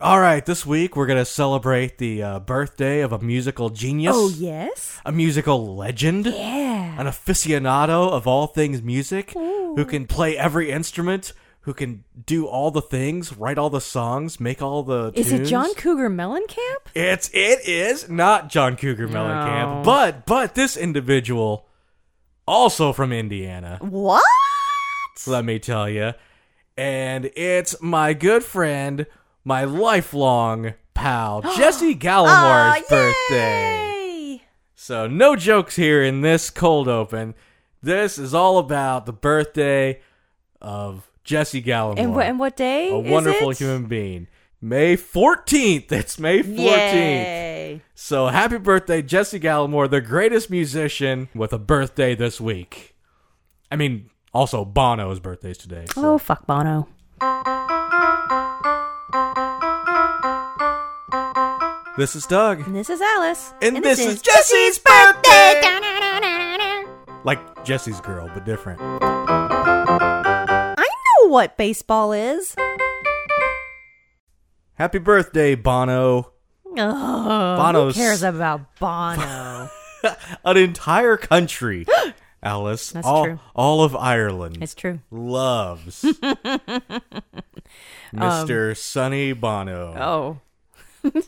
All right, this week we're going to celebrate the uh, birthday of a musical genius, Oh, yes? a musical legend, Yeah. an aficionado of all things music, who can play every instrument, who can do all the things, write all the songs, make all the Is it. John Cougar Mellencamp? It's it is not John Cougar Mellencamp, No. but but this individual also from Indiana. What? let me tell you. And it's my good friend, my lifelong pal, Jesse Gallimore's birthday. Yay! So, no jokes here in this cold open. This is all about the birthday of Jesse Gallimore. And, what and what day? a is wonderful it? human being. May 14th. It's May 14th. Yay. So, happy birthday, Jesse Gallimore, the greatest musician with a birthday this week. I mean, also Bono's birthday's today. so- Oh, fuck Bono. This is Doug. And this is Alice. And this is Jesse's birthday! Like Jesse's girl, but different. I know what baseball is. Happy birthday, Bono. Oh, Bono's- who cares about Bono? An entire country, Alice. That's all, true. All of Ireland it's true. loves Mr. Um, Sonny Bono. Oh.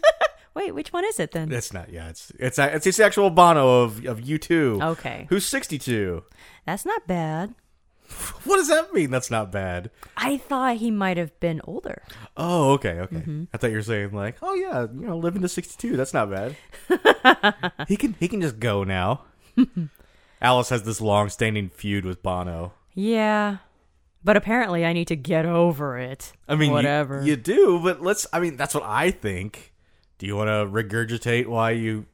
Wait, which one is it then? It's not. Yeah, it's it's it's the actual Bono of of U two. Okay. who's sixty two. That's not bad. What does that mean? That's not bad. I thought he might have been older. Oh, okay, okay. Mm-hmm. I thought you were saying like, oh yeah, you know, living to sixty two. That's not bad. he can he can just go now. Alice has this long standing feud with Bono. Yeah. But apparently I need to get over it. I mean, you- whatever. you, do, but let's. I mean, that's what I think. Do you want to regurgitate why you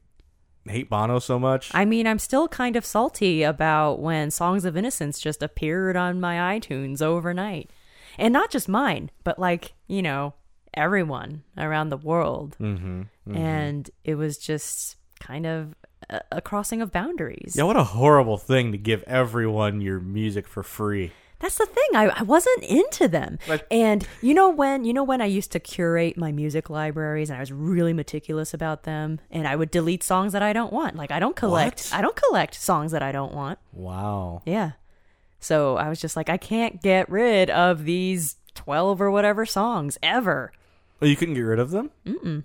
hate Bono so much? I mean, I'm still kind of salty about when Songs of Innocence just appeared on my iTunes overnight. And not just mine, but like, you know, everyone around the world. Mm-hmm, And it was just kind of a, a crossing of boundaries. yeah, what a horrible thing to give everyone your music for free. That's the thing. I, I wasn't into them. Like- and you know when you know when I used to curate my music libraries and I was really meticulous about them and I would delete songs that I don't want. Like I don't collect What? I don't collect songs that I don't want. Wow. Yeah. So I was just like I can't get rid of these 12 or whatever songs ever. Oh, you couldn't get rid of them? Mm-mm.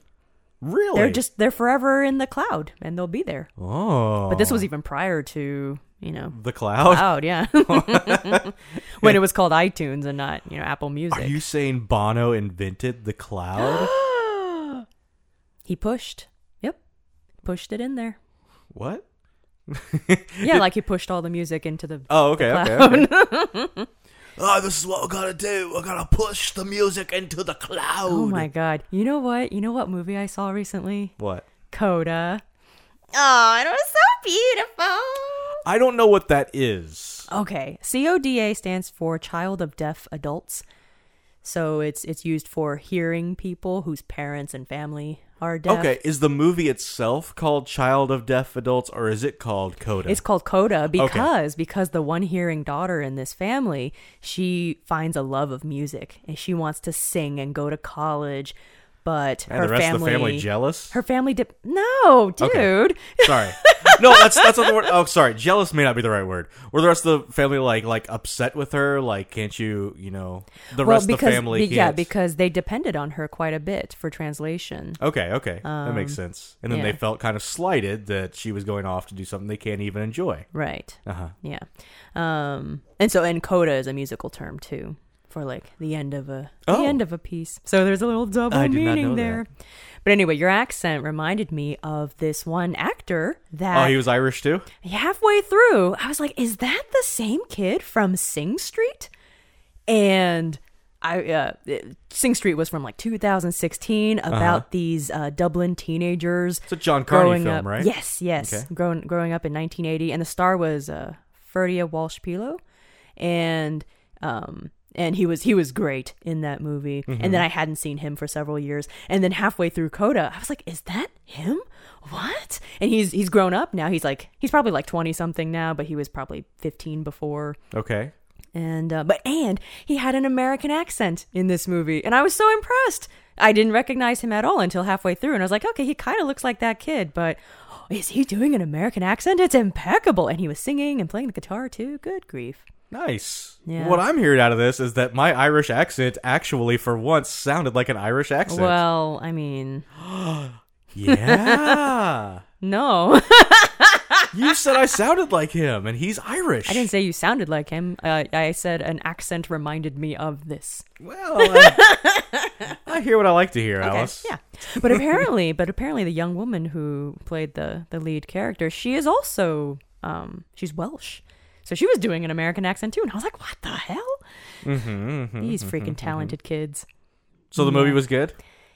Really? They're just they're forever in the cloud and they'll be there. oh. But this was even prior to, you know, the cloud. cloud, yeah. when it was called iTunes and not, you know, Apple Music. Are you saying Bono invented the cloud? He pushed. Yep. Pushed it in there. what? Yeah, like he pushed all the music into the. Oh, okay, okay. okay. oh, this is what we're gonna do. We're gonna push the music into the cloud. Oh my god. You know what? You know what movie I saw recently? What? Coda. Oh, it was so beautiful. I don't know what that is. Okay. CODA stands for Child of Deaf Adults. So it's it's used for hearing people whose parents and family are deaf. Okay, is the movie itself called Child of Deaf Adults or is it called Coda? It's called Coda because because the one hearing daughter in this family, she finds a love of music and she wants to sing and go to college, but and her the rest family of the family jealous? her family dip no, dude. Okay. sorry. No, that's that's not the word. Oh, sorry. Jealous may not be the right word. Were the rest of the family like like upset with her? Like, can't you, you know, the well, rest because of the family? be- yeah, because they depended on her quite a bit for translation. Okay, okay, that makes sense. And then Um, yeah. they felt kind of slighted that she was going off to do something they can't even enjoy. Right. Uh huh. Yeah. Um and so and coda is a musical term too for like the end of a Oh. the end of a piece. So there's a little double I meaning there. But anyway, your accent reminded me of this one actor that Oh, he was Irish too. halfway through, I was like, is that the same kid from Sing Street? And I uh, Sing Street was from like 2016 about these uh, Dublin teenagers It's a John Carney growing film, up. right? Yes, yes. Okay. Growing growing up in 1980, and the star was uh, Ferdia Walsh Peelo, and um and he was he was great in that movie. Mm-hmm. And then I hadn't seen him for several years, and then halfway through Coda, I was like, is that him? What? And he's he's grown up now. He's like he's probably like 20 something now, but he was probably 15 before. Okay. And uh, but and he had an American accent in this movie, and I was so impressed. I didn't recognize him at all until halfway through, and I was like, okay, he kind of looks like that kid, but is he doing an American accent? It's impeccable, and he was singing and playing the guitar too. Good grief! Nice. Yeah. What I'm hearing out of this is that my Irish accent actually, for once, sounded like an Irish accent. Well, I mean, yeah. no, you said I sounded like him, and he's Irish. I didn't say you sounded like him. Uh, I said an accent reminded me of this. Well, I, I hear what I like to hear, Alice. Yeah, but apparently, but apparently, the young woman who played the the lead character, she is also um she's Welsh, so she was doing an American accent too, and I was like, what the hell? Mm-hmm, These freaking talented kids. So the movie was good.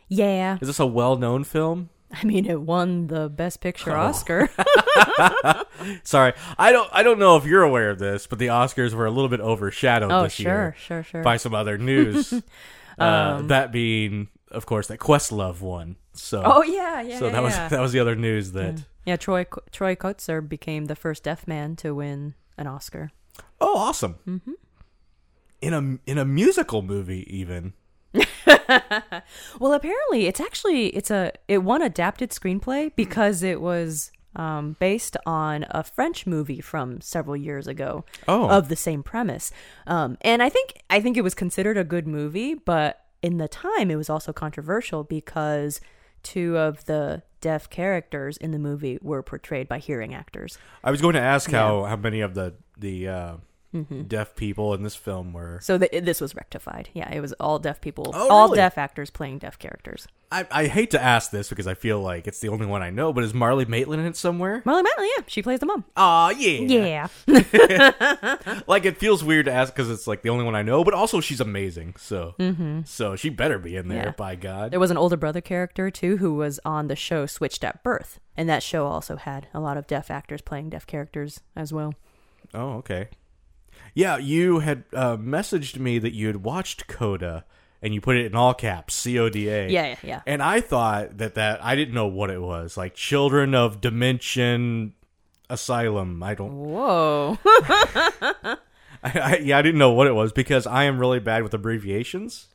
Yeah, Is this a well-known film? I mean, it won the Best Picture Oh. Oscar. Sorry, I don't. I don't know if you're aware of this, but the Oscars were a little bit overshadowed oh, this sure, year sure, sure. by some other news. uh, Um, that being, of course, that Questlove won. So, Oh yeah, yeah. so yeah, that was that was the other news that. Yeah, Troy Troy Kotsur became the first deaf man to win an Oscar. Oh, awesome! Mm-hmm. In a in a musical movie, even. Well, apparently, it's actually it's a it won adapted screenplay because it was um, based on a French movie from several years ago Oh. of the same premise. Um, and I think I think it was considered a good movie, but in the time it was also controversial because two of the deaf characters in the movie were portrayed by hearing actors. I was going to ask how how many of the the uh, Mm-hmm. deaf people in this film were. So th- this was rectified. Yeah, it was all deaf people, Oh, all really? deaf actors playing deaf characters. I, I hate to ask this because I feel like it's the only one I know, but is Marlee Matlin in it somewhere? Marlee Matlin, yeah, she plays the mom. Aw, yeah. Yeah. Like it feels weird to ask because it's like the only one I know, but also she's amazing. So, so she better be in there. Mm-hmm. Yeah. By God. There was an older brother character too who was on the show Switched at Birth, and that show also had a lot of deaf actors playing deaf characters as well. Oh, okay. Yeah, you had uh, messaged me that you had watched Coda, and you put it in all caps, C O D A. Yeah, yeah, yeah. And I thought that that I didn't know what it was, like Children of Dimension Asylum. I don't. Whoa. I, I, yeah, I didn't know what it was because I am really bad with abbreviations.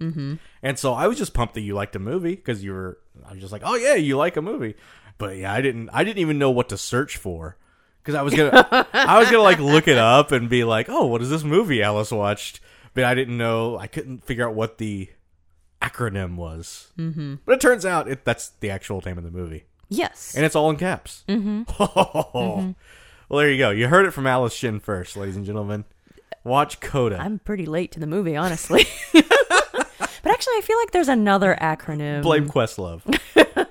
Mm-hmm. And so I was just pumped that you liked a movie because you were. I was just like, oh yeah, you like a movie. But yeah, I didn't. I didn't even know what to search for because I was gonna. I was gonna like look it up and be like, oh, what is this movie Alice watched? But I didn't know. I couldn't figure out what the acronym was. Mm-hmm. But it turns out it, that's the actual name of the movie, yes. and it's all in caps. Mm-hmm. Well, there you go. You heard it from Alice Shin first, ladies and gentlemen. Watch Coda. I'm pretty late to the movie, honestly. but actually, I feel like there's another acronym. Blame Questlove.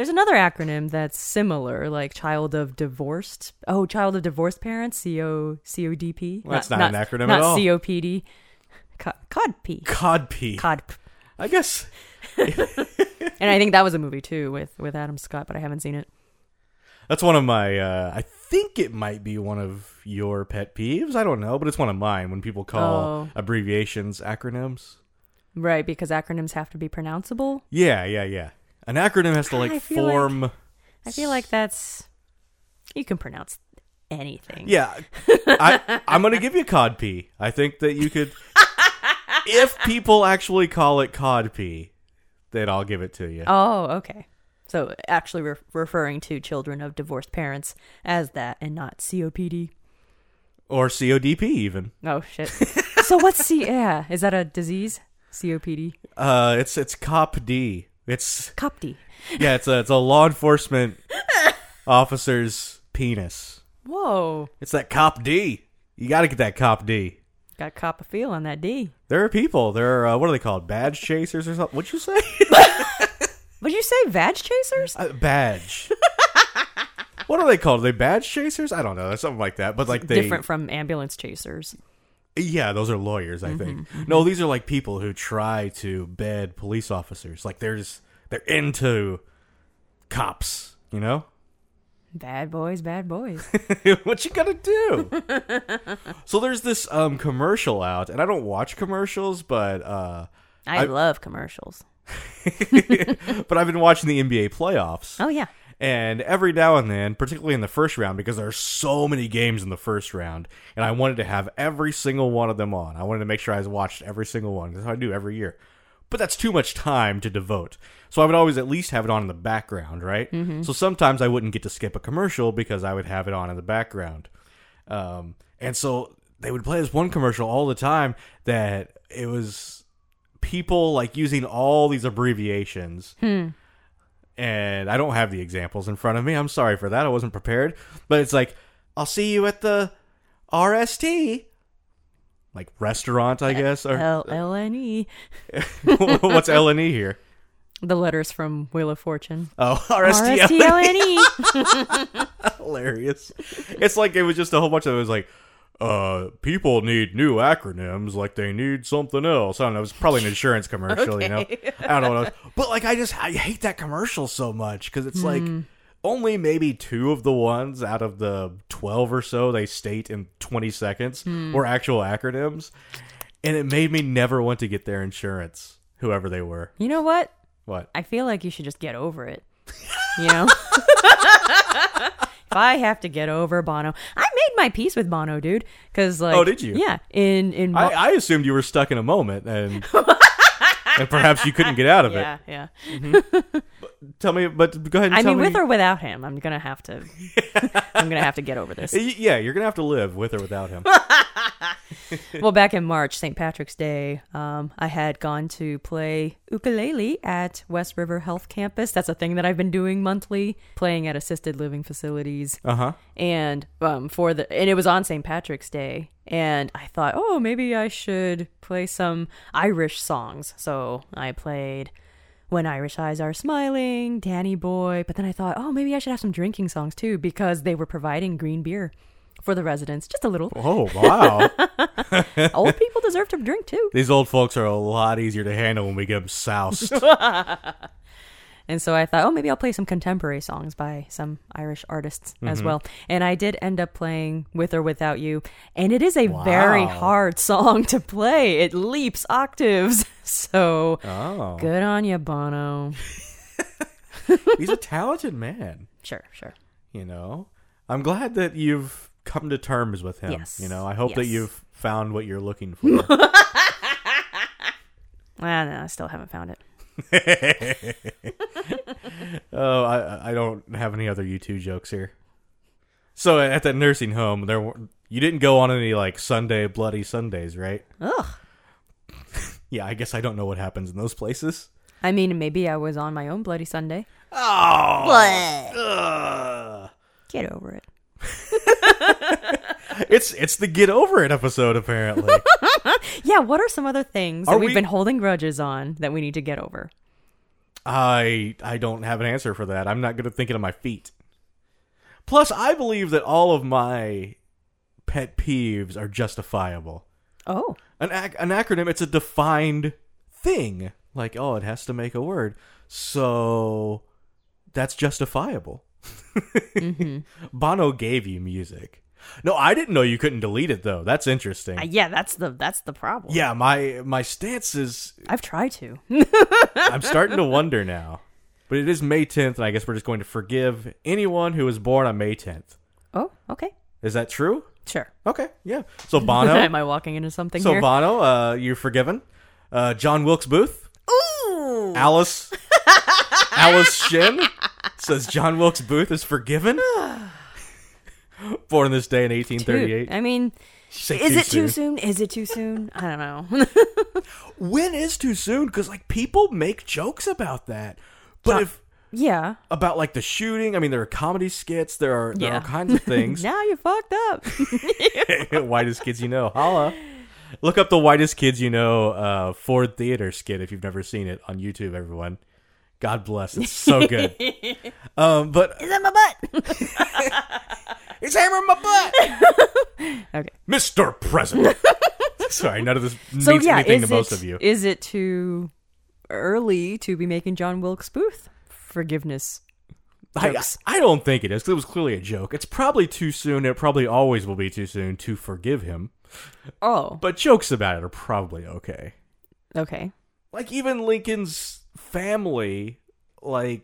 There's another acronym that's similar, like child of divorced. Oh, child of divorced parents, C O C O D P. Well, that's not an acronym not at all. C O P D. Co- CODP. Codpea. COD. I guess And I think that was a movie too with with Adam Scott, but I haven't seen it. that's one of my. Uh, I think it might be one of your pet peeves. I don't know, but it's one of mine when people call Oh. abbreviations acronyms. Right, because acronyms have to be pronounceable. Yeah, yeah, yeah. An acronym has to like I feel like- form. I feel like that's you can pronounce anything. Yeah, I, I'm gonna give you codpea. I think that you could, if people actually call it codpea, then I'll give it to you. Oh, okay. So actually, re- referring to children of divorced parents as that, and not COPD. Or CODP even. Oh shit. so what's C? Yeah, is that a disease? COPD. Uh, it's it's cop D. It's COPD. yeah, it's a it's a law enforcement officer's penis. Whoa. It's that cop D. You got to get that cop D. Got cop a feel on that D. There are people. There are uh, what are they called? Badge chasers or something? What'd you say? Would you say vag chasers? uh, badge. what are they called? Are they badge chasers? I don't know. There's something like that. But like they Different from ambulance chasers. Yeah, those are lawyers, I think. No, these are like people who try to bed police officers. Like there's they're into cops, you know? Bad boys, bad boys. what you gonna do? so there's this um commercial out, and I don't watch commercials, but uh I, I- love commercials. but I've been watching the NBA playoffs. Oh yeah. And every now and then, particularly in the first round, because there are so many games in the first round, and I wanted to have every single one of them on. I wanted to make sure I watched every single one. That's how I do every year. But that's too much time to devote. So I would always at least have it on in the background, right? So sometimes I wouldn't get to skip a commercial because I would have it on in the background. Um, and so they would play this one commercial all the time that it was people like using all these abbreviations. And I don't have the examples in front of me. I'm sorry for that. I wasn't prepared. But it's like, I'll see you at the RST. Like restaurant, I guess. Or L L N E. what's L N E here? The letters from Wheel of Fortune. Oh, RST. R S T L N E. hilarious. It's like it was just a whole bunch of it was like, uh, people need new acronyms like they need something else. I don't know. It's probably an insurance commercial, you know. I don't know what it was. But like, I just I hate that commercial so much because it's like only maybe two of the ones out of the twelve or so they state in twenty seconds were actual acronyms, and it made me never want to get their insurance, whoever they were. You know what? What? I feel like you should just get over it. You know? if I have to get over Bono, I my peace with Bono, dude. Because oh, like, Oh, did you? Yeah. In in I, I assumed you were stuck in a moment and and perhaps you couldn't get out of it. yeah, yeah. Mm-hmm. Tell me, but go ahead and I mean, me. with or without him, I'm gonna have to. I'm gonna have to get over this. Yeah, you're gonna have to live with or without him. well, back in March, St. Patrick's Day, um, I had gone to play ukulele at West River Health Campus. That's a thing that I've been doing monthly, playing at assisted living facilities. Uh huh. and um for the and it was on St. Patrick's Day and I thought, "Oh, maybe I should play some Irish songs." So, I played When Irish Eyes Are Smiling, Danny Boy, but then I thought, "Oh, maybe I should have some drinking songs too because they were providing green beer for the residents, just a little. Oh wow, Old people deserve to drink too." these old folks are a lot easier to handle when we get them soused. And so I thought, oh, maybe I'll play some contemporary songs by some Irish artists as well. And I did end up playing With or Without You. And it is a very hard song to play. It leaps octaves. So Oh, good on you, Bono. he's a talented man. Sure, sure. You know, I'm glad that you've come to terms with him. Yes. You know, I hope that you've found what you're looking for. Ah, no, I still haven't found it. Oh, I I don't have any other U2 jokes here. So at that nursing home, there were, you didn't go on any like Sunday bloody Sundays, right? Ugh. Yeah, I guess I don't know what happens in those places. I mean, maybe I was on my own Bloody Sunday. Oh, ugh. Get over it. it's it's the get over it episode apparently. Yeah, what are some other things Are that we've we- been holding grudges on that we need to get over? I I don't have an answer for that. I'm not good at thinking on my feet. Plus, I believe that all of my pet peeves are justifiable. Oh, An ac- an acronym it's a defined thing. Like, oh, it has to make a word. So that's justifiable. Mm-hmm. Bono gave you music. No, I didn't know you couldn't delete it though. That's interesting. Uh, yeah, that's the that's the problem. yeah, my my stance is I've tried to. I'm starting to wonder now. But it is May 10th, and I guess we're just going to forgive anyone who was born on May 10th. oh, okay, Is that true? sure. Okay, yeah. So Bono, Am I walking into something so here? Bono, uh, you're forgiven. Uh, John Wilkes Booth, Ooh. Alice, Alice Shin says John Wilkes Booth is forgiven. born this day in 1838. I mean, is too it too soon. soon? Is it too soon? I don't know. When is too soon? Because like people make jokes about that, but John- if yeah. about like the shooting, I mean, there are comedy skits, there are there are Yeah. all kinds of things. Now you fucked up. whitest kids you know, holla. Look up the whitest kids you know uh, Ford Theater skit if you've never seen it on YouTube. Everyone, God bless, it's so good. um, but Is that my butt? It's hammering my butt, okay. Mister President. Sorry, none of this So means yeah, anything to most of you. is it too early to be making John Wilkes Booth forgiveness I? I don't think it is because it was clearly a joke. It's probably too soon. It probably always will be too soon to forgive him. oh, But jokes about it are probably okay. Okay, like even Lincoln's family, like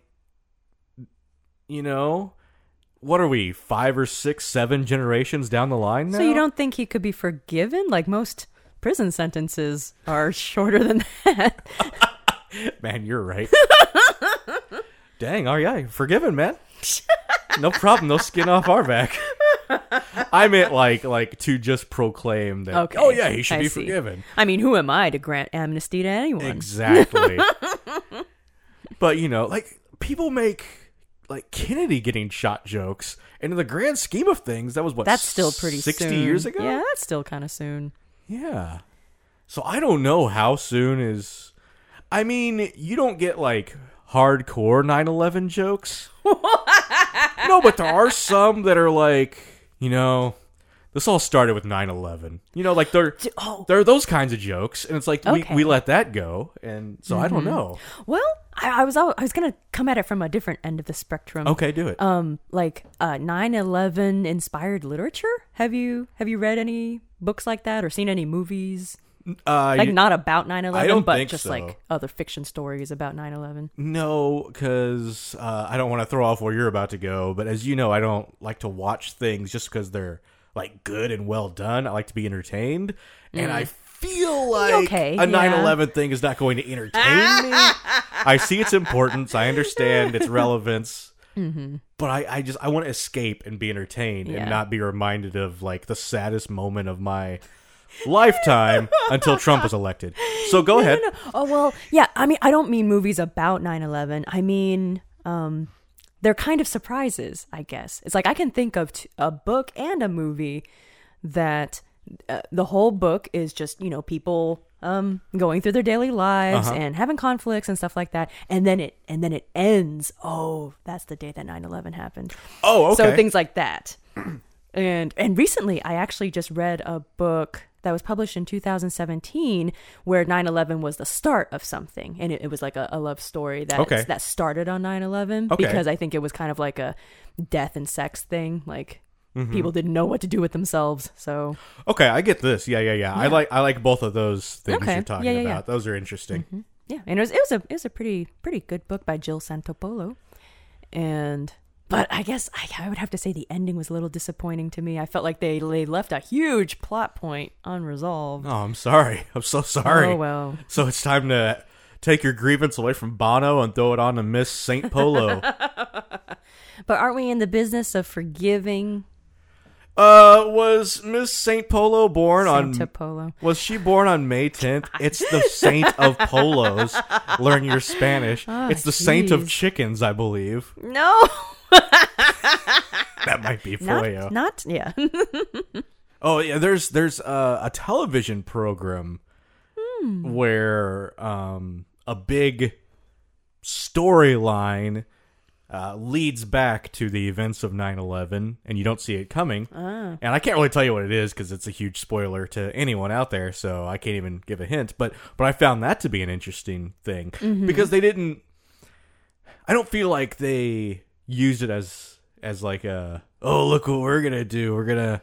you know, what are we, five or six, seven generations down the line now? So you don't think he could be forgiven? Like most prison sentences are shorter than that. Man, you're right. Dang, oh yeah, forgiven, man. No problem, no skin off our back. I meant like like to just proclaim that. Okay. Oh yeah, he should I be see. forgiven. I mean, who am I to grant amnesty to anyone? Exactly. but you know, like people make like Kennedy getting shot jokes, and in the grand scheme of things, that was what That's still pretty sixty soon. years ago. Yeah, that's still kind of soon. Yeah. So I don't know how soon is. I mean, you don't get like hardcore 9/11 jokes. no, but there are some that are like, you know, this all started with 9/11. You know, like there oh. there are those kinds of jokes and it's like Okay. Mm-hmm. we we let that go. And so I don't know. Well, I, I was I was gonna come at it from a different end of the spectrum. Okay, do it. Um, like uh, 9/11 inspired literature. Have you have you read any books like that or seen any movies? uh, Like not about 9/11, I don't but just so. like other fiction stories about 9/11. No, because uh, I don't want to throw off where you're about to go. But as you know, I don't like to watch things just because they're like good and well done. I like to be entertained, and I feel like Mm. Okay, a yeah. 9/11 thing is not going to entertain me. I see its importance. I understand its relevance. But I, I just I want to escape and be entertained Yeah. and not be reminded of like the saddest moment of my lifetime until Trump was elected. So go ahead. Oh well, yeah. I mean, I don't mean movies about 9/11. I mean, um, they're kind of surprises. I guess it's like I can think of t- a book and a movie that uh, the whole book is just you know people um going through their daily lives Uh-huh. and having conflicts and stuff like that, and then it and then it ends. Oh, that's the day that 9/11 happened. Oh, okay. So things like that. And and recently I actually just read a book that was published in 2017 where 9/11 was the start of something and it, it was like a, a love story that Okay. that started on 9/11 Okay. because I think it was kind of like a death and sex thing like Mm-hmm. people didn't know what to do with themselves so Okay, I get this. Yeah, yeah, yeah. I like I like both of those things Okay. you're talking Yeah, yeah, yeah. about. Those are interesting. yeah and it was it was a it was a pretty pretty good book by Jill Santopolo and but I guess I, I would have to say the ending was a little disappointing to me. I felt like they, they left a huge plot point unresolved. Oh, I'm sorry. I'm so sorry. Oh well. So it's time to take your grievance away from Bono and throw it on to Miss Saint Polo. But aren't we in the business of forgiving uh, was Miss Saint Polo born on? Polo? Was she born on May 10th? It's the saint of polos. Learn your Spanish. it's the saint of chickens, I believe. No, That might be not, Fuego. not yeah. Oh yeah, there's there's uh, a television program where um, a big storyline uh, leads back to the events of 9/11, and you don't see it coming. And I can't really tell you what it is because it's a huge spoiler to anyone out there, so I can't even give a hint. But but I found that to be an interesting thing because they didn't. I don't feel like they used it as as like a oh look what we're gonna do. We're gonna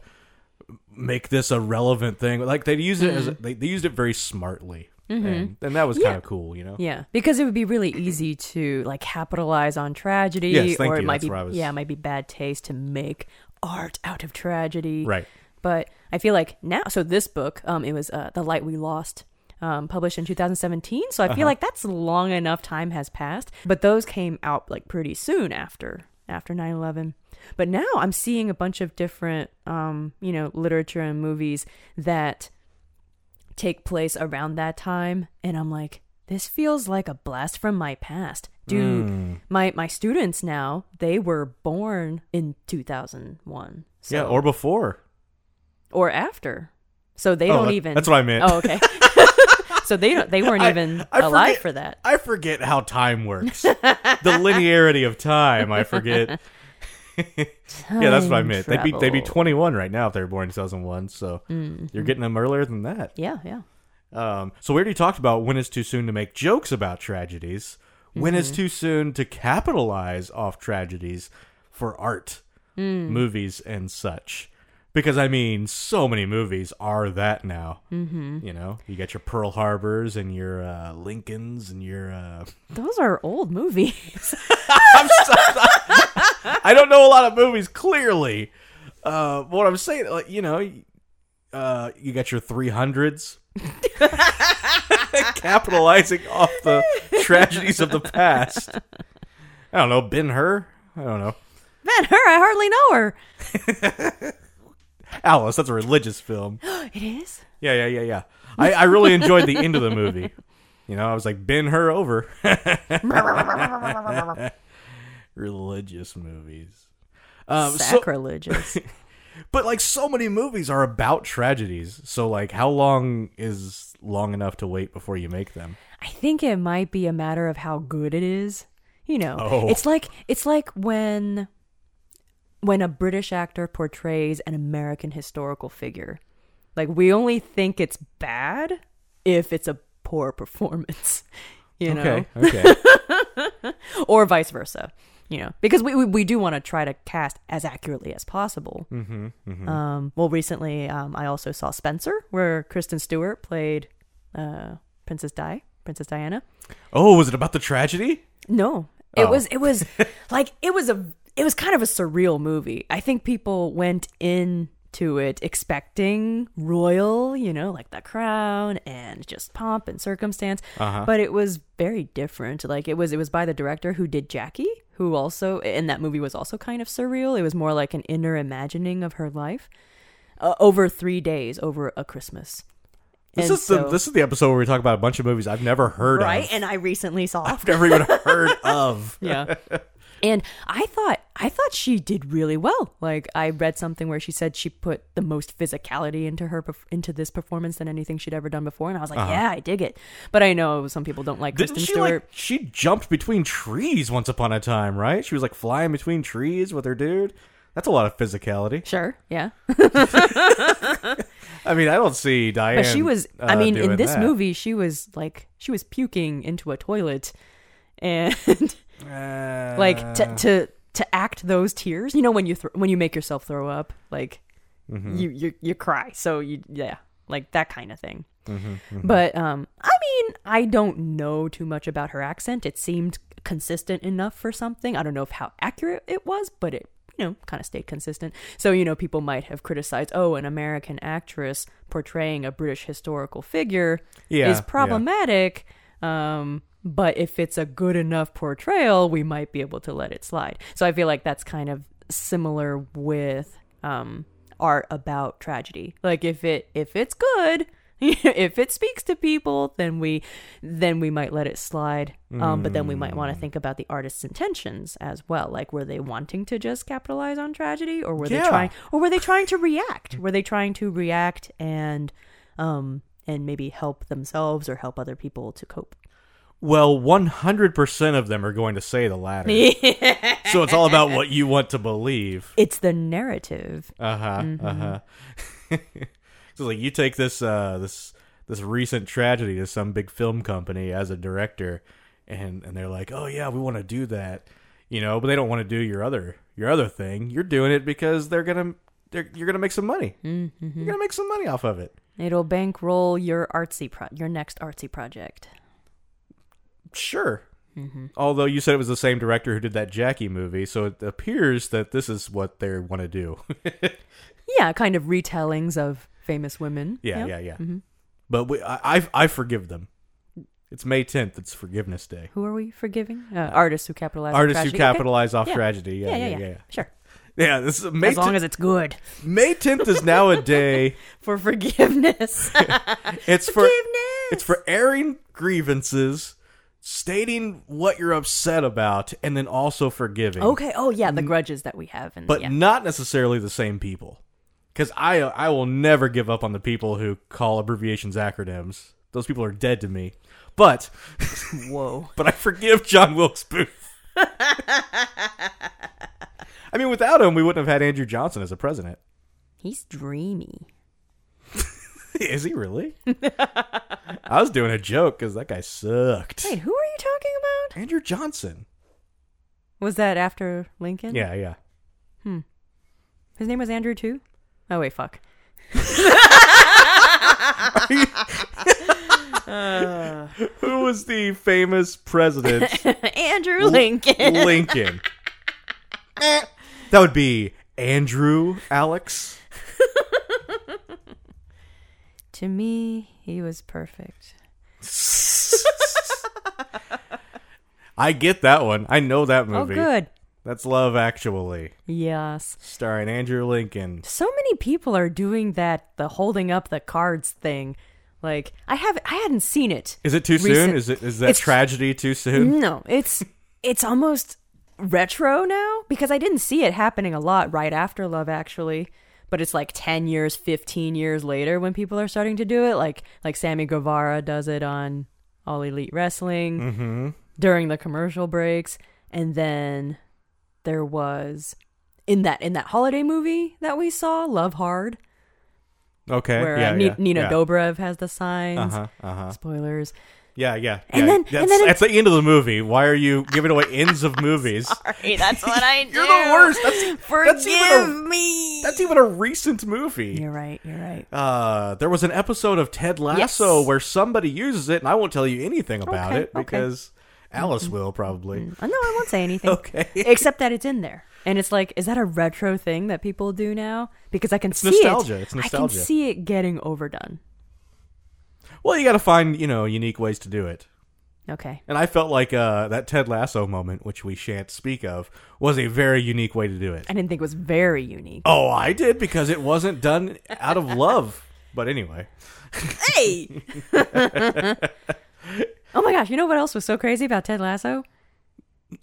make this a relevant thing. Like they used it as they, they used it very smartly. And, and that was kind of cool you know? Yeah, because it would be really easy to like capitalize on tragedy, Yes, thank or it you, might that's be was- yeah, it might be bad taste to make art out of tragedy. right. But I feel like now, so this book, um, it was uh, the light we lost. Um, published in 2017, so I Uh-huh. feel like that's long enough time has passed. But those came out like pretty soon after after 9/11. But now I'm seeing a bunch of different, um, you know, literature and movies that take place around that time and I'm like this feels like a blast from my past. Dude, Mm. my my students now, they were born in 2001. So, yeah or before or after. So they Oh, don't that- even that's what I meant. Oh, okay. so they they weren't I- even I alive forget- for that. i forget how time works the linearity of time i forget yeah that's what i meant they'd be they'd be 21 right now if they were born in 2001 so Mm-hmm. you're getting them earlier than that Yeah, yeah. Um, so we already talked about when it's too soon to make jokes about tragedies. When it's too soon to capitalize off tragedies for art, movies, and such. Because I mean, so many movies are that now. Mm-hmm. You know, you got your Pearl Harbors and your uh, Lincolns and your. Uh... Those are old movies. I'm, so, I don't know a lot of movies clearly. Uh, what I'm saying, like you know, uh, you got your 300s, capitalizing off the tragedies of the past. I don't know, Ben Hur. I don't know, Man, her, I hardly know her. Alice. That's a religious film. It is? Yeah, yeah, yeah, yeah. I, I really enjoyed the end of the movie. You know, I was like, bend her over. religious movies. Um, so, Sacrilegious. but like so many movies are about tragedies. So like, how long is long enough to wait before you make them? I think it might be a matter of how good it is. You know, Oh. it's like it's like when when a British actor portrays an American historical figure. Like we only think it's bad if it's a poor performance, you know, Okay, okay. or vice versa. You know, because we we, we do want to try to cast as accurately as possible. mm-hmm, Um, well, recently um, I also saw Spencer, where Kristen Stewart played uh, Princess Di, Princess Diana. Oh, was it about the tragedy? No, it Oh. was it was like it was a it was kind of a surreal movie. I think people went into it expecting royal, you know, like the crown and just pomp and circumstance, Uh-huh. but it was very different. Like it was it was by the director who did Jackie, who also and that movie was also kind of surreal. It was more like an inner imagining of her life uh, over 3 days over a Christmas. This And is the this is the episode where we talk about a bunch of movies I've never heard right, of. and I recently saw I've never even heard of. yeah and i thought i thought she did really well like i read something where she said she put the most physicality into her into this performance than anything she'd ever done before and i was like yeah i dig it but i know some people don't like Didn't kristen she stewart like she jumped between trees once upon a time, right? She was like flying between trees with her dude. That's a lot of physicality. sure yeah I mean, I don't see Diane. but she was i uh, mean in this that. movie she was like she was puking into a toilet and Uh, like to to to act those tears you know when you th- when you make yourself throw up like Mm-hmm. you you you cry. So you yeah like that kind of thing. Mm-hmm, but um i mean i don't know too much about her accent. It seemed consistent enough for something. I don't know if how accurate it was but it you know kind of stayed consistent. So you know people might have criticized oh an american actress portraying a british historical figure Yeah, is yeah. problematic. Um but if it's a good enough portrayal we might be able to let it slide. So i feel like that's kind of similar with um art about tragedy. Like if it if it's good if it speaks to people then we then we might let it slide. Um but then we might Mm. want to think about the artist's intentions as well. Like were they wanting to just capitalize on tragedy or were they trying or were they trying to react? Were they trying to react and um and maybe help themselves or help other people to cope Well, one hundred percent of them are going to say the latter. so it's all about what you want to believe. it's the narrative Uh huh. Mm-hmm. Uh huh. so like you take this uh this this recent tragedy to some big film company as a director, and and they're like, oh yeah, we want to do that, you know, but they don't want to do your other your other thing. You're doing it because they're gonna they're, you're gonna make some money. Mm-hmm. You're gonna make some money off of it. it'll bankroll your artsy pro- your next artsy project Sure. Mm-hmm. Although you said it was the same director who did that Jackie movie, so it appears that this is what they want to do. yeah kind of retellings of famous women yeah, Yep. yeah, yeah. Mm-hmm. But we, I, I, I forgive them. It's May tenth. It's Forgiveness Day. who are we forgiving uh, artists who capitalize on Artists who tragedy. Okay. capitalize off Yeah. tragedy. Yeah, yeah yeah, yeah, yeah. sure Yeah, this is May. as long as it's good May tenth is now a day. for forgiveness It's for forgiveness it's for airing grievances, stating what you're upset about, and then also forgiving. okay oh yeah the grudges that we have and but yeah. not necessarily the same people. Because I I will never give up on the people who call abbreviations acronyms. Those people are dead to me. But whoa but I forgive John Wilkes Booth. I mean, without him, we wouldn't have had Andrew Johnson as a president. he's dreamy Is he really? I was doing a joke because that guy sucked. wait who are you talking about Andrew Johnson. was that after lincoln Yeah, yeah. Hmm. His name was andrew too oh wait fuck Who was the famous president? andrew lincoln Lincoln. That would be Andrew Alex. To me, he was perfect. I get that one. I know that movie. Oh, movie. good. That's Love Actually, Yes. starring Andrew Lincoln. So many people are doing that, the holding up the cards thing. Like, I have I hadn't seen it. Is it too soon? Is it is that It's- tragedy too soon? No, it's it's almost retro now because I didn't see it happening a lot right after Love Actually, but it's like 10 years, 15 years later when people are starting to do it like like Sammy Guevara does it on All Elite Wrestling Mm-hmm. during the commercial breaks and then there was in that in that holiday movie that we saw, Love Hard, Okay. where yeah, uh, yeah, Nina yeah. Dobrev has the signs. Uh-huh, uh-huh. Spoilers. Yeah, yeah. And yeah. then- that's, and then that's the end of the movie. Why are you giving away ends of movies? Sorry, that's what I do. You're the worst. That's, Forgive that's even a, me. that's even a recent movie. You're right. You're right. Uh, there was an episode of Ted Lasso Yes. where somebody uses it, and I won't tell you anything about Okay, it okay. because Alice will probably. Uh, No, I won't say anything. Okay. Except that it's in there. And it's like, is that a retro thing that people do now? Because I can see nostalgia. it. It's I can see it getting overdone. Well, you got to find you know unique ways to do it. Okay. And I felt like uh, that Ted Lasso moment, which we shan't speak of, was a very unique way to do it. I didn't think it was very unique. Oh, I did because it wasn't done out of love. But anyway, Hey! oh my gosh, you know what else was so crazy about Ted Lasso?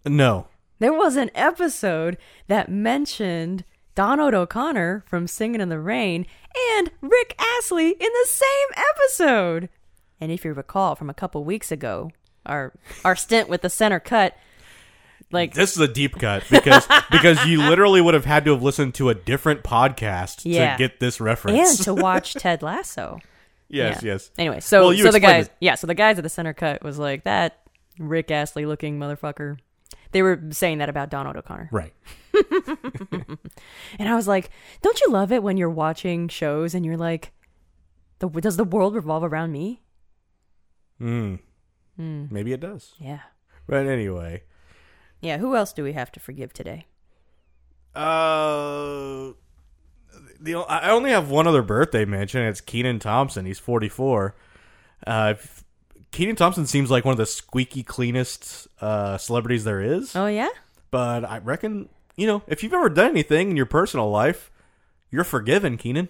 no. There was an episode that mentioned Donald O'Connor from Singing in the Rain and Rick Astley in the same episode. And if you recall from a couple weeks ago, our our stint with the center cut, like This is a deep cut because because you literally would have had to have listened to a different podcast Yeah. to get this reference and to watch Ted Lasso. yes, Yeah. yes. Anyway, so Well, so the guys, it. yeah, so the guys at the center cut was like that Rick Astley looking motherfucker. They were saying that about Donald O'Connor. Right. And I was like, don't you love it when you're watching shows and you're like, the, does the world revolve around me? Mm. Hmm. Maybe it does. Yeah. But anyway, Yeah, who else do we have to forgive today? uh, the I only have one other birthday mention. It's Kenan Thompson. He's forty four. Uh, if- Kenan Thompson seems like one of the squeaky cleanest uh, celebrities there is. Oh, yeah? But I reckon, you know, if you've ever done anything in your personal life, you're forgiven, Kenan.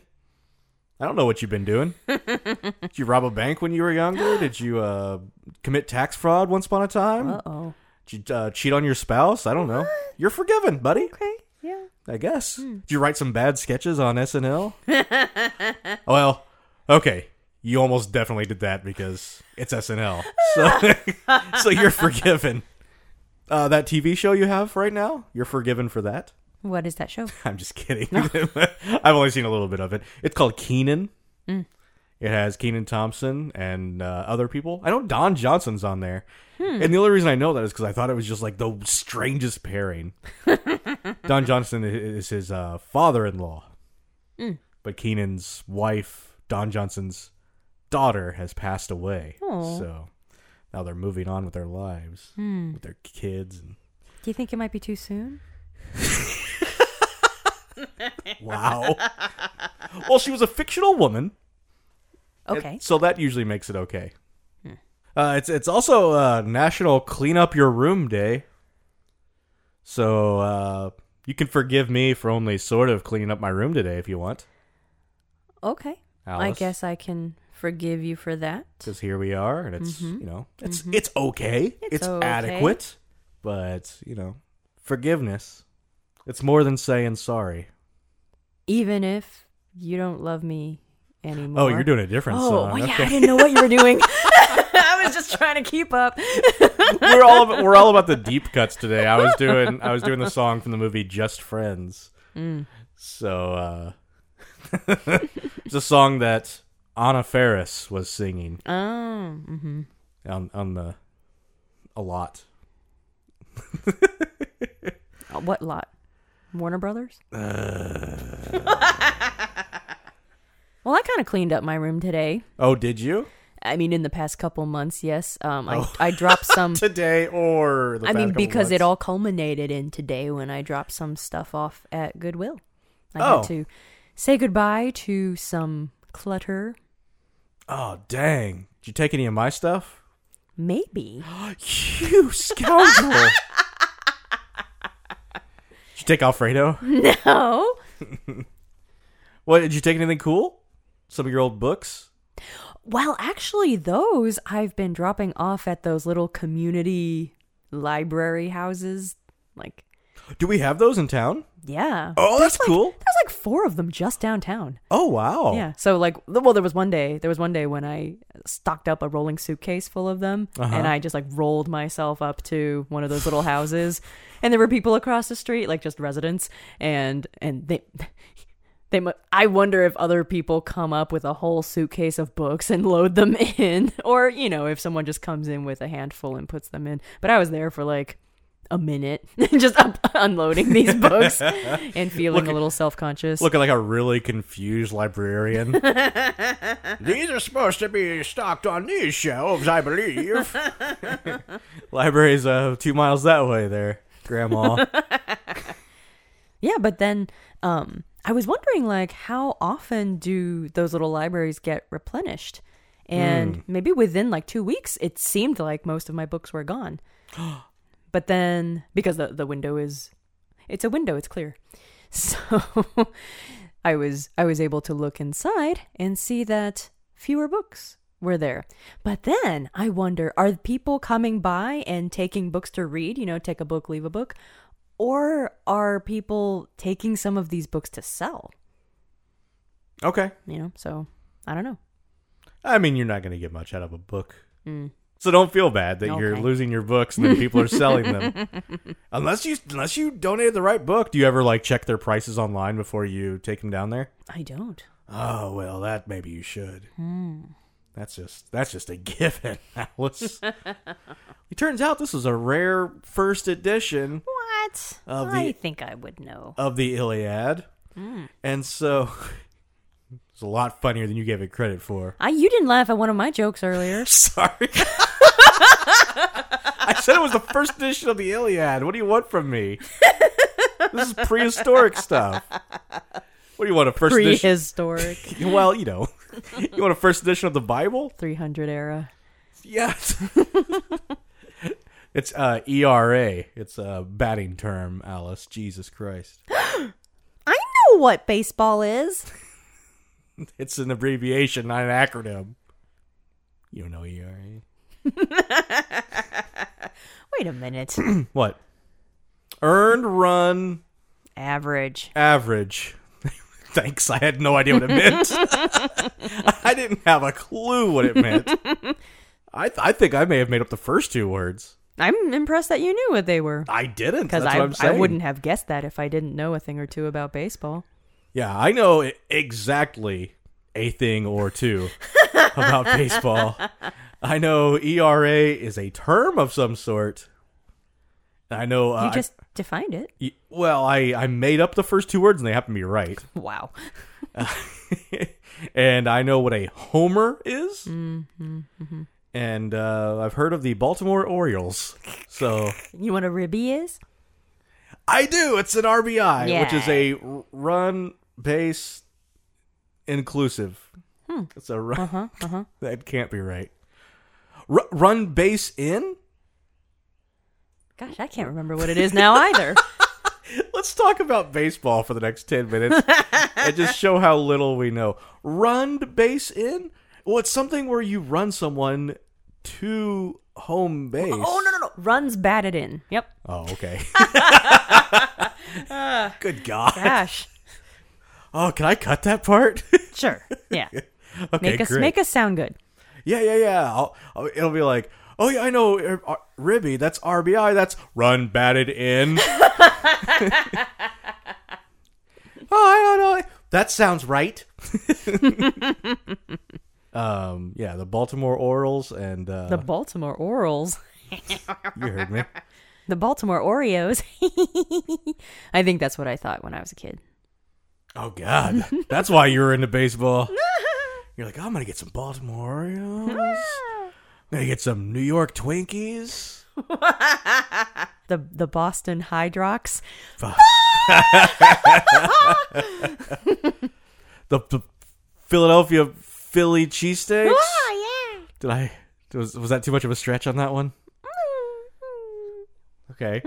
I don't know what you've been doing. Did you rob a bank when you were younger? Did you uh, commit tax fraud once upon a time? Uh oh. Did you uh, cheat on your spouse? I don't know. You're forgiven, buddy. Okay, yeah. I guess. Did you write some bad sketches on SNL? well, okay. You almost definitely did that because it's SNL. So, so you're forgiven. Uh, that TV show you have right now, you're forgiven for that. What is that show? I'm just kidding. I've only seen a little bit of it. It's called Kenan. Mm. It has Kenan Thompson and uh, other people. I know Don Johnson's on there. Hmm. And the only reason I know that is because I thought it was just like the strangest pairing. Don Johnson is his uh, father in law. Hmm. But Kenan's wife, Don Johnson's daughter, has passed away. Aw. So now they're moving on with their lives, Hmm. with their kids. and Do you think it might be too soon? Wow. well, she was a fictional woman. Okay. So that usually makes it okay. Uh, it's it's also uh, National Clean Up Your Room Day. So uh, you can forgive me for only sort of cleaning up my room today if you want. Okay. I Alice. guess I can forgive you for that. Because here we are, and it's you know it's it's okay, Mm-hmm. It's it's, okay. adequate, but you know forgiveness. It's more than saying sorry. Even if you don't love me anymore. Oh, you're doing a different Oh, song. well, yeah. I didn't know what you were doing. I was just trying to keep up. we're all about, we're all about the deep cuts today. I was doing I was doing the song from the movie Just Friends. Mm. So uh it's a song that Anna Faris was singing Oh, mm-hmm. on on the a lot. Uh, what lot? Warner Brothers? Uh. well, I kind of cleaned up my room today. Oh, did you? I mean, in the past couple months, yes. Um, I I dropped some. Today or the I mean, because it all culminated in today when I dropped some stuff off at Goodwill. I Oh. had to say goodbye to some clutter. Oh dang! Did you take any of my stuff? Maybe. You scoundrel! did you take Alfredo? No. What did you take anything cool? Some of your old books? Well, actually, those I've been dropping off at those little community library houses. Like, Do we have those in town? yeah. Oh, that's like- cool. There's like four of them just downtown. Oh wow! Yeah. So like, well, there was one day. There was one day when I stocked up a rolling suitcase full of them, Uh-huh. and I just like rolled myself up to one of those little houses, and there were people across the street, like just residents, and and they. They, mu- I wonder if other people come up with a whole suitcase of books and load them in, or you know, if someone just comes in with a handful and puts them in. But I was there for like a minute, just up, unloading these books and feeling a little self conscious. Looking like a really confused librarian. these are supposed to be stocked on these shelves, I believe. Library's uh, two miles that way there, Grandma. Yeah, but then um I was wondering like how often do those little libraries get replenished? And maybe within like 2 weeks it seemed like most of my books were gone. but then because the the window is it's a window, it's clear. So I was I was able to look inside and see that fewer books were there. But then I wonder are people coming by and taking books to read, you know, take a book, leave a book? Or are people taking some of these books to sell? okay. You know, so I don't know. I mean, you're not going to get much out of a book. Mm. So don't feel bad that you're Okay. losing your books and then people are selling them. unless you unless you donated the right book. Do you ever like check their prices online before you take them down there? I don't. Oh well, that maybe you should. Hmm. That's just that's just a given, Alice. it turns out this was a rare first edition What? Of I think I would know. of the Iliad, hmm. and so it's a lot funnier than you gave it credit for. I you didn't laugh at one of my jokes earlier. Sorry. I said it was the first edition of the Iliad. What do you want from me? This is prehistoric stuff. What do you want? A first edition? Prehistoric. Well, you know, you want a first edition of the Bible? 300 era. Yes. it's uh, ERA. It's a batting term, Alice. Jesus Christ. I know what baseball is. It's an abbreviation, not an acronym. You don't know ERA. Wait a minute. What? Earned run Average. average. Thanks. I had no idea what it meant. I didn't have a clue what it meant. I th- I think I may have made up the first two words. I'm impressed that you knew what they were. I didn't. Because I, I wouldn't have guessed that if I didn't know a thing or two about baseball. Yeah, I know exactly a thing or two about baseball. I know ERA is a term of some sort. I know. Uh, You just defined it. I- well, I I made up the first two words and they happen to be right. Wow. and I know what a homer is. Mm-hmm, And uh, I've heard of the Baltimore Orioles. So You want a ribby is? I do. It's an RBI, which is a run base inclusive. It's a run. Uh-huh, uh-huh. That can't be right. R- run base in? Gosh, I can't remember what it is now either. Let's talk about baseball for the next 10 minutes and just show how little we know. Run base in? Well, it's something where you run someone to home base. oh, no, no, no. Runs batted in. Yep. Oh, okay. Uh, good God. Gosh. Oh, can I cut that part? Sure. Yeah. okay, Make us great. make us sound good. Yeah, yeah, yeah. I'll, I'll, it'll be like, oh yeah, I know, uh, uh, Ribby. That's RBI. That's run batted in. oh, I don't know. That sounds right. um, yeah, the Baltimore Orioles and uh, The Baltimore Orioles. you heard me. The Baltimore Oreos. I think that's what I thought when I was a kid. Oh God, that's why you were into baseball. You're like, I'm gonna get some Baltimore Oreos. I'm gonna get some New York Twinkies. The the Boston Hydrox. The, the Philadelphia Philly cheesesteaks. Oh yeah. Did I was was that too much of a stretch on that one? Mm-hmm. Okay.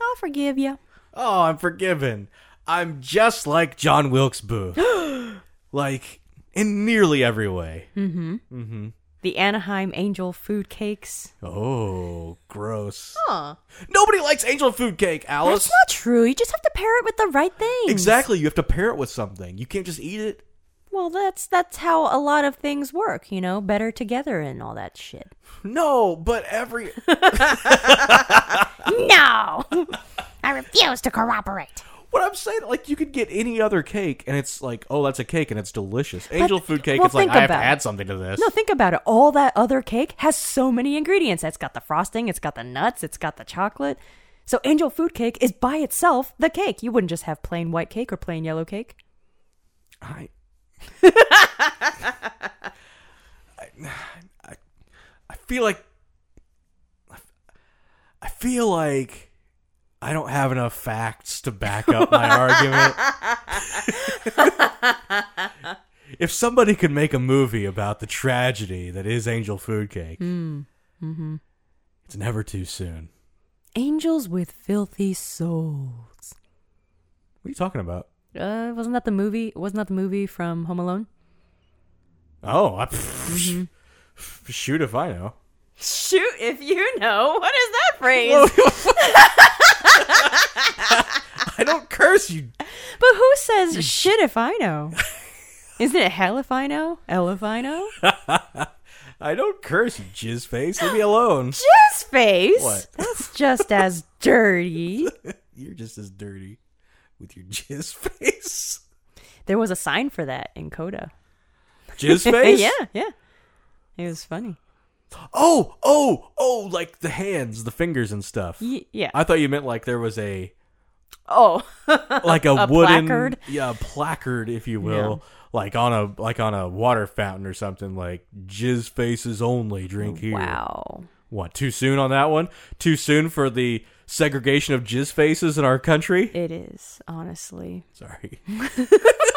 I'll forgive you. Oh, I'm forgiven. I'm just like John Wilkes Booth. like in nearly every way. Mhm. Mhm. The Anaheim Angel food cakes. Oh, gross. Huh. Nobody likes angel food cake, Alice. That's not true. You just have to pair it with the right things. Exactly. You have to pair it with something. You can't just eat it. Well, that's that's how a lot of things work, you know, better together and all that shit. No, but every No. I refuse to corroborate. What I'm saying, like you could get any other cake, and it's like, oh, that's a cake, and it's delicious. Angel food cake, well, it's like think I have about had it. something to this. No, think about it. All that other cake has so many ingredients. It's got the frosting, it's got the nuts, it's got the chocolate. So angel food cake is by itself the cake. You wouldn't just have plain white cake or plain yellow cake. I, I, I, I feel like I feel like I don't have enough facts to back up my argument. if somebody could make a movie about the tragedy that is Angel Food Cake, hmm. mm-hmm. it's never too soon. Angels with filthy souls. What are you talking about? Uh, wasn't that the movie? Wasn't that the movie from Home Alone? Oh, I, mm-hmm. shoot if I know. Shoot if you know. What is that phrase? I don't curse you. But who says shit if I know? Isn't it hell if I know? Hell if I know? I don't curse you, jizz face. Leave me alone. Jizz face. What? That's just as dirty. You're just as dirty with your jizz face. There was a sign for that in Coda. Jizz face? yeah, yeah. It was funny. Oh, oh, oh, like the hands, the fingers and stuff. Y- yeah. I thought you meant like there was a oh. like a, A wooden placard? yeah, a placard, if you will, like on a like on a water fountain or something. Like jizz faces only, drink here. wow. What? Too soon on that one? Too soon for the segregation of jizz faces in our country? It is, honestly. Sorry.